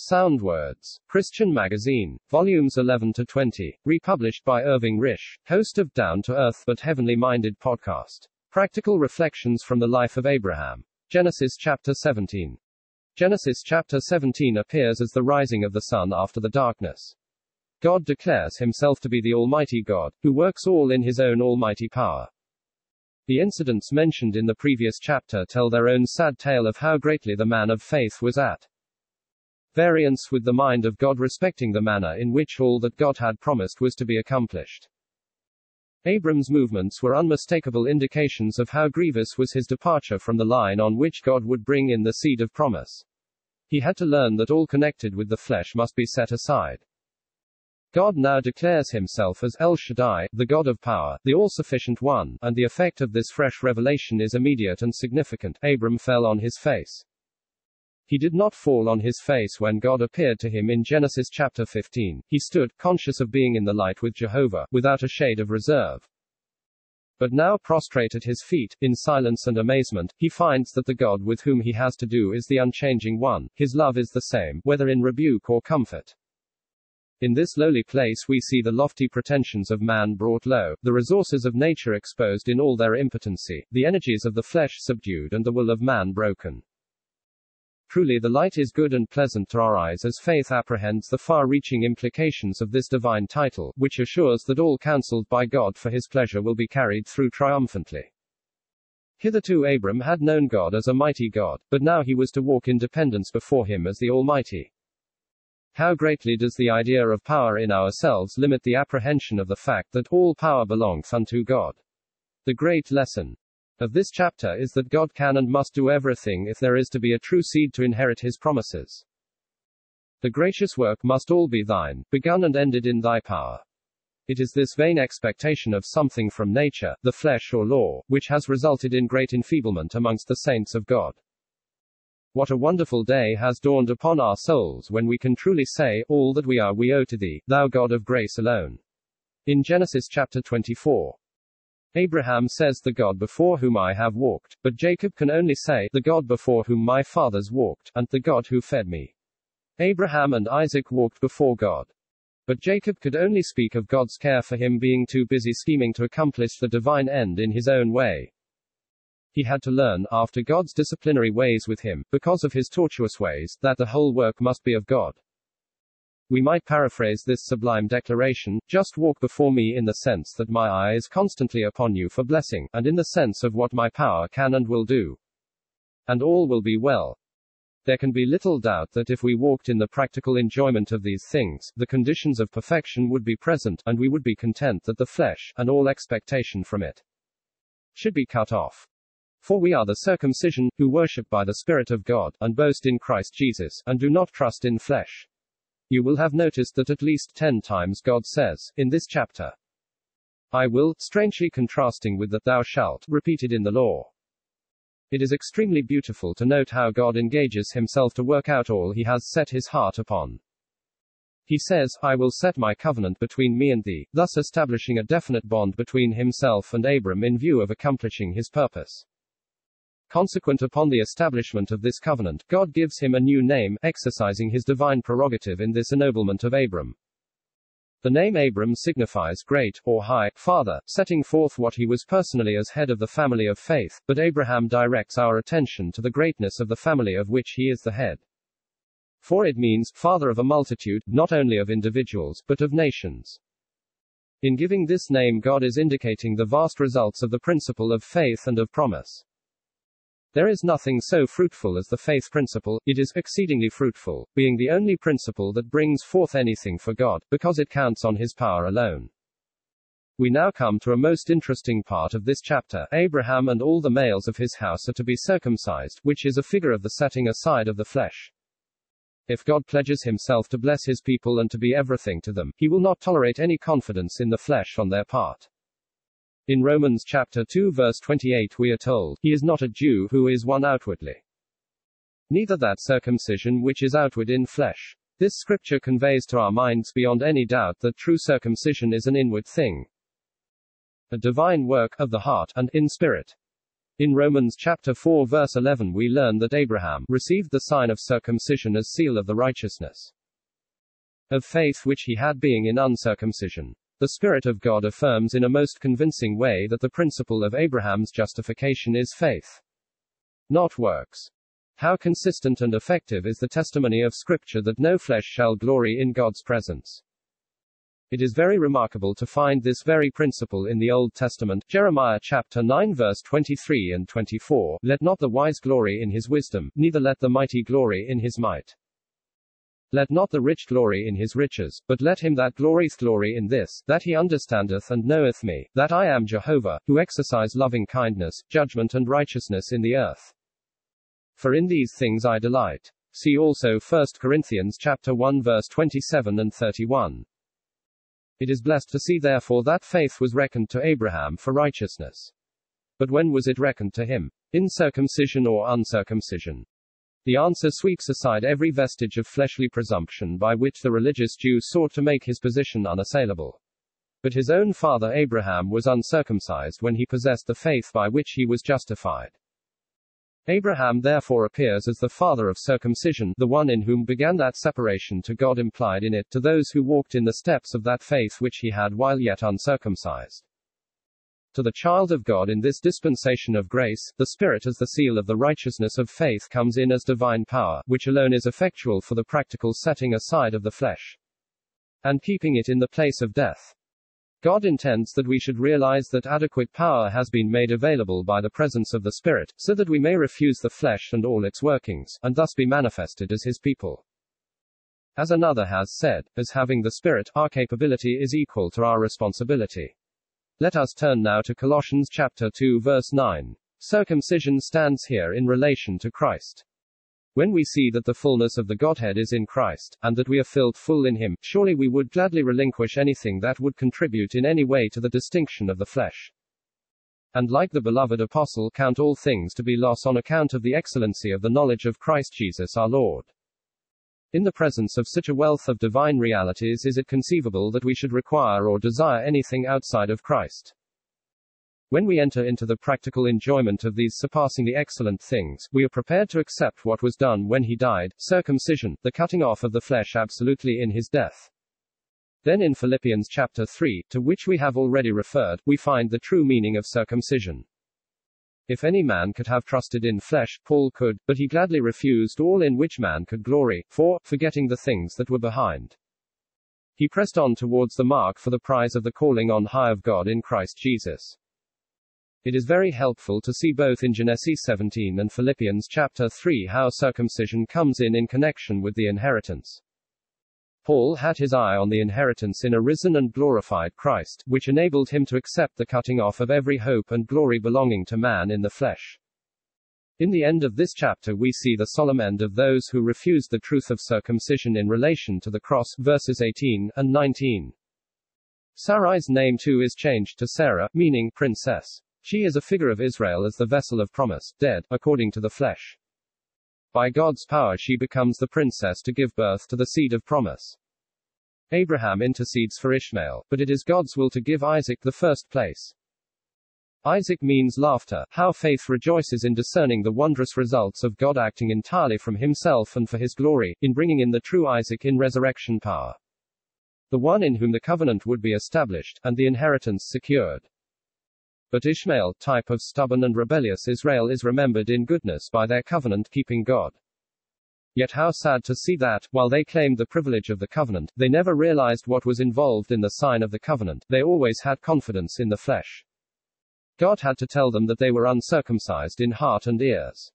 Sound Words. Christian Magazine. Volumes 11 to 20. Republished by Irving Risch, host of Down to Earth but Heavenly Minded podcast. Practical Reflections from the Life of Abraham. Genesis chapter 17. Genesis chapter 17 appears as the rising of the sun after the darkness. God declares himself to be the Almighty God, who works all in his own almighty power. The incidents mentioned in the previous chapter tell their own sad tale of how greatly the man of faith was at variance with the mind of God respecting the manner in which all that God had promised was to be accomplished. Abram's movements were unmistakable indications of how grievous was his departure from the line on which God would bring in the seed of promise. He had to learn that all connected with the flesh must be set aside. God now declares himself as El Shaddai, the God of power, the all-sufficient one, and the effect of this fresh revelation is immediate and significant. Abram fell on his face. He did not fall on his face when God appeared to him in Genesis chapter 15. He stood, conscious of being in the light with Jehovah, without a shade of reserve. But now prostrate at his feet, in silence and amazement, he finds that the God with whom he has to do is the unchanging one. His love is the same, whether in rebuke or comfort. In this lowly place we see the lofty pretensions of man brought low, the resources of nature exposed in all their impotency, the energies of the flesh subdued and the will of man broken. Truly the light is good and pleasant to our eyes as faith apprehends the far-reaching implications of this divine title, which assures that all counseled by God for his pleasure will be carried through triumphantly. Hitherto Abram had known God as a mighty God, but now he was to walk in dependence before him as the Almighty. How greatly does the idea of power in ourselves limit the apprehension of the fact that all power belongs unto God? The great lesson of this chapter is that God can and must do everything if there is to be a true seed to inherit his promises. The gracious work must all be thine, begun and ended in thy power. It is this vain expectation of something from nature, the flesh or law, which has resulted in great enfeeblement amongst the saints of God. What a wonderful day has dawned upon our souls when we can truly say, All that we are we owe to thee, thou God of grace alone. In Genesis chapter 24. Abraham says the God before whom I have walked, but Jacob can only say, the God before whom my fathers walked, and the God who fed me. Abraham and Isaac walked before God. But Jacob could only speak of God's care for him being too busy scheming to accomplish the divine end in his own way. He had to learn, after God's disciplinary ways with him, because of his tortuous ways, that the whole work must be of God. We might paraphrase this sublime declaration, just walk before me in the sense that my eye is constantly upon you for blessing, and in the sense of what my power can and will do. And all will be well. There can be little doubt that if we walked in the practical enjoyment of these things, the conditions of perfection would be present, and we would be content that the flesh, and all expectation from it, should be cut off. For we are the circumcision, who worship by the Spirit of God, and boast in Christ Jesus, and do not trust in flesh. You will have noticed that at least ten times God says, in this chapter, I will, strangely contrasting with that thou shalt, repeated in the law. It is extremely beautiful to note how God engages himself to work out all he has set his heart upon. He says, I will set my covenant between me and thee, thus establishing a definite bond between himself and Abram in view of accomplishing his purpose. Consequent upon the establishment of this covenant, God gives him a new name, exercising his divine prerogative in this ennoblement of Abram. The name Abram signifies great, or high, father, setting forth what he was personally as head of the family of faith, but Abraham directs our attention to the greatness of the family of which he is the head. For it means, father of a multitude, not only of individuals, but of nations. In giving this name God is indicating the vast results of the principle of faith and of promise. There is nothing so fruitful as the faith principle, it is exceedingly fruitful, being the only principle that brings forth anything for God, because it counts on his power alone. We now come to a most interesting part of this chapter. Abraham and all the males of his house are to be circumcised, which is a figure of the setting aside of the flesh. If God pledges himself to bless his people and to be everything to them, he will not tolerate any confidence in the flesh on their part. In Romans chapter 2 verse 28 we are told, He is not a Jew who is one outwardly. Neither that circumcision which is outward in flesh. This scripture conveys to our minds beyond any doubt that true circumcision is an inward thing. A divine work, of the heart, and in spirit. In Romans chapter 4 verse 11 we learn that Abraham received the sign of circumcision as seal of the righteousness of faith which he had being in uncircumcision. The Spirit of God affirms in a most convincing way that the principle of Abraham's justification is faith, not works. How consistent and effective is the testimony of Scripture that no flesh shall glory in God's presence. It is very remarkable to find this very principle in the Old Testament, Jeremiah chapter 9 verse 23 and 24, Let not the wise glory in his wisdom, neither let the mighty glory in his might. Let not the rich glory in his riches, but let him that glories glory in this, that he understandeth and knoweth me, that I am Jehovah, who exercise loving kindness, judgment and righteousness in the earth. For in these things I delight. See also 1 Corinthians chapter 1 verse 27 and 31. It is blessed to see therefore that faith was reckoned to Abraham for righteousness. But when was it reckoned to him? In circumcision or uncircumcision? The answer sweeps aside every vestige of fleshly presumption by which the religious Jew sought to make his position unassailable. But his own father Abraham was uncircumcised when he possessed the faith by which he was justified. Abraham therefore appears as the father of circumcision, the one in whom began that separation to God implied in it to those who walked in the steps of that faith which he had while yet uncircumcised. To the child of God in this dispensation of grace, the Spirit as the seal of the righteousness of faith comes in as divine power, which alone is effectual for the practical setting aside of the flesh and keeping it in the place of death. God intends that we should realize that adequate power has been made available by the presence of the Spirit, so that we may refuse the flesh and all its workings, and thus be manifested as His people. As another has said, as having the Spirit, our capability is equal to our responsibility. Let us turn now to Colossians chapter 2 verse 9. Circumcision stands here in relation to Christ. When we see that the fullness of the Godhead is in Christ, and that we are filled full in Him, surely we would gladly relinquish anything that would contribute in any way to the distinction of the flesh. And like the beloved apostle, count all things to be loss on account of the excellency of the knowledge of Christ Jesus our Lord. In the presence of such a wealth of divine realities, is it conceivable that we should require or desire anything outside of Christ? When we enter into the practical enjoyment of these surpassingly excellent things, we are prepared to accept what was done when he died, circumcision, the cutting off of the flesh absolutely in his death. Then in Philippians chapter 3, to which we have already referred, we find the true meaning of circumcision. If any man could have trusted in flesh, Paul could, but he gladly refused all in which man could glory, for, forgetting the things that were behind, he pressed on towards the mark for the prize of the calling on high of God in Christ Jesus. It is very helpful to see both in Genesis 17 and Philippians chapter 3 how circumcision comes in in connection with the inheritance. Paul had his eye on the inheritance in a risen and glorified Christ, which enabled him to accept the cutting off of every hope and glory belonging to man in the flesh. In the end of this chapter we see the solemn end of those who refused the truth of circumcision in relation to the cross, verses 18 and 19. Sarai's name too is changed to Sarah, meaning princess. She is a figure of Israel as the vessel of promise, dead, according to the flesh. By God's power she becomes the princess to give birth to the seed of promise. Abraham intercedes for Ishmael, but it is God's will to give Isaac the first place. Isaac means laughter, how faith rejoices in discerning the wondrous results of God acting entirely from himself and for his glory, in bringing in the true Isaac in resurrection power. The one in whom the covenant would be established, and the inheritance secured. But Ishmael, type of stubborn and rebellious Israel is remembered in goodness by their covenant-keeping God. Yet how sad to see that, while they claimed the privilege of the covenant, they never realized what was involved in the sign of the covenant, they always had confidence in the flesh. God had to tell them that they were uncircumcised in heart and ears.